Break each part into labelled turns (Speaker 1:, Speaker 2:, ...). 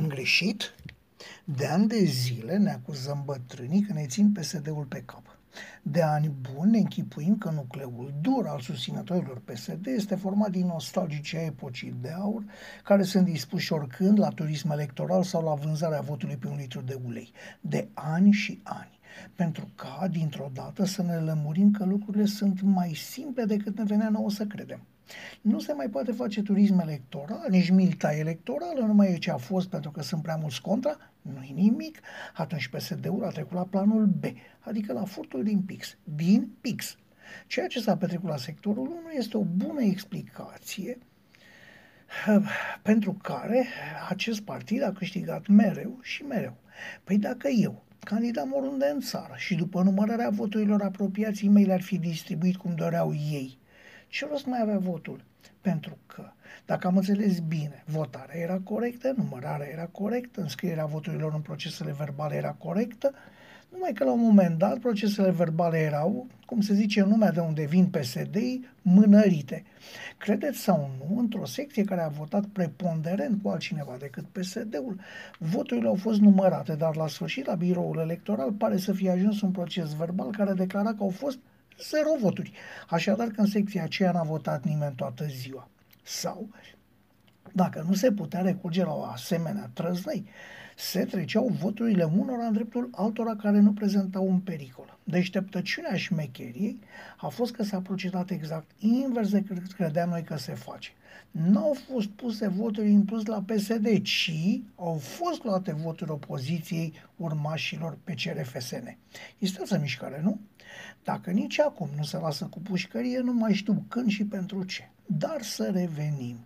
Speaker 1: Am greșit? De ani de zile ne acuzăm bătrânii că ne țin PSD-ul pe cap. De ani buni ne închipuim că nucleul dur al susținătorilor PSD este format din nostalgice epocii de aur, care sunt dispuși oricând la turism electoral sau la vânzarea votului pe un litru de ulei. De ani și ani. Pentru ca, dintr-o dată, să ne lămurim că lucrurile sunt mai simple decât ne venea nouă să credem. Nu se mai poate face turism electoral, nici milita electorală, nu mai e ce a fost pentru că sunt prea mulți contra, nu e nimic. Atunci PSD-ul a trecut la planul B, adică la furtul din PIX, din PIX. Ceea ce s-a petrecut la sectorul 1 este o bună explicație pentru care acest partid a câștigat mereu și mereu. Păi dacă eu, candidam oriunde în țară și după numărarea voturilor apropiații mei le-ar fi distribuit cum doreau ei, ce rost mai avea votul? Pentru că, dacă am înțeles bine, votarea era corectă, numărarea era corectă, înscrierea voturilor în procesele verbale era corectă, numai că la un moment dat procesele verbale erau, cum se zice în lumea de unde vin psd mânărite. Credeți sau nu, într-o secție care a votat preponderent cu altcineva decât PSD-ul, voturile au fost numărate, dar la sfârșit la biroul electoral pare să fie ajuns un proces verbal care declara că au fost zero voturi. Așadar că în secția aceea n-a votat nimeni toată ziua. Sau, dacă nu se putea recurge la o asemenea trăznăi, se treceau voturile unora în dreptul altora care nu prezentau un pericol. Deșteptăciunea șmecheriei a fost că s-a procedat exact invers decât credeam noi că se face. Nu au fost puse voturi în plus la PSD, ci au fost luate voturi opoziției urmașilor pe CRFSN. Este o mișcare, nu? Dacă nici acum nu se lasă cu pușcărie, nu mai știu când și pentru ce. Dar să revenim.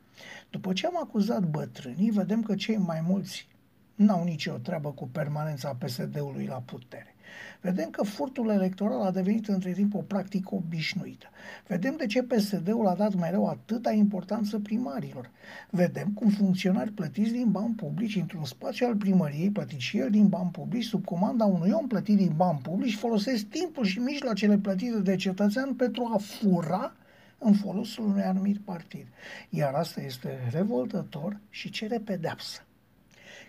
Speaker 1: După ce am acuzat bătrânii, vedem că cei mai mulți n-au nicio treabă cu permanența PSD-ului la putere. Vedem că furtul electoral a devenit între timp o practică obișnuită. Vedem de ce PSD-ul a dat mereu atâta importanță primarilor. Vedem cum funcționari plătiți din bani publici într-un spațiu al primăriei, plătit și el din bani publici, sub comanda unui om plătit din bani publici, folosesc timpul și mijloacele plătite de cetățean pentru a fura în folosul unui anumit partid. Iar asta este revoltător și cere pedeapsă.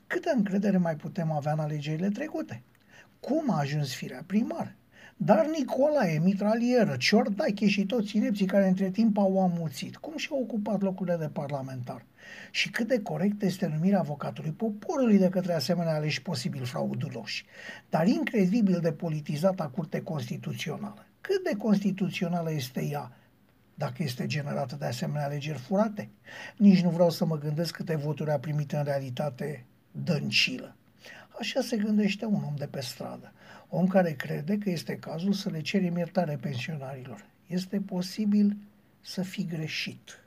Speaker 1: Câtă încredere mai putem avea în alegerile trecute? Cum a ajuns firea primar? Dar Nicolae, mitralieră, Ciordache și toți inepții care între timp au amuțit, cum și-au ocupat locurile de parlamentar? Și cât de corect este numirea avocatului poporului de către asemenea aleși posibil frauduloși, dar incredibil de politizată curte constituțională. Cât de constituțională este ea, dacă este generată de asemenea alegeri furate? Nici nu vreau să mă gândesc câte voturi a primit în realitate dăncilă. Așa se gândește un om de pe stradă, om care crede că este cazul să le cerem iertare pensionarilor. Este posibil să fi greșit.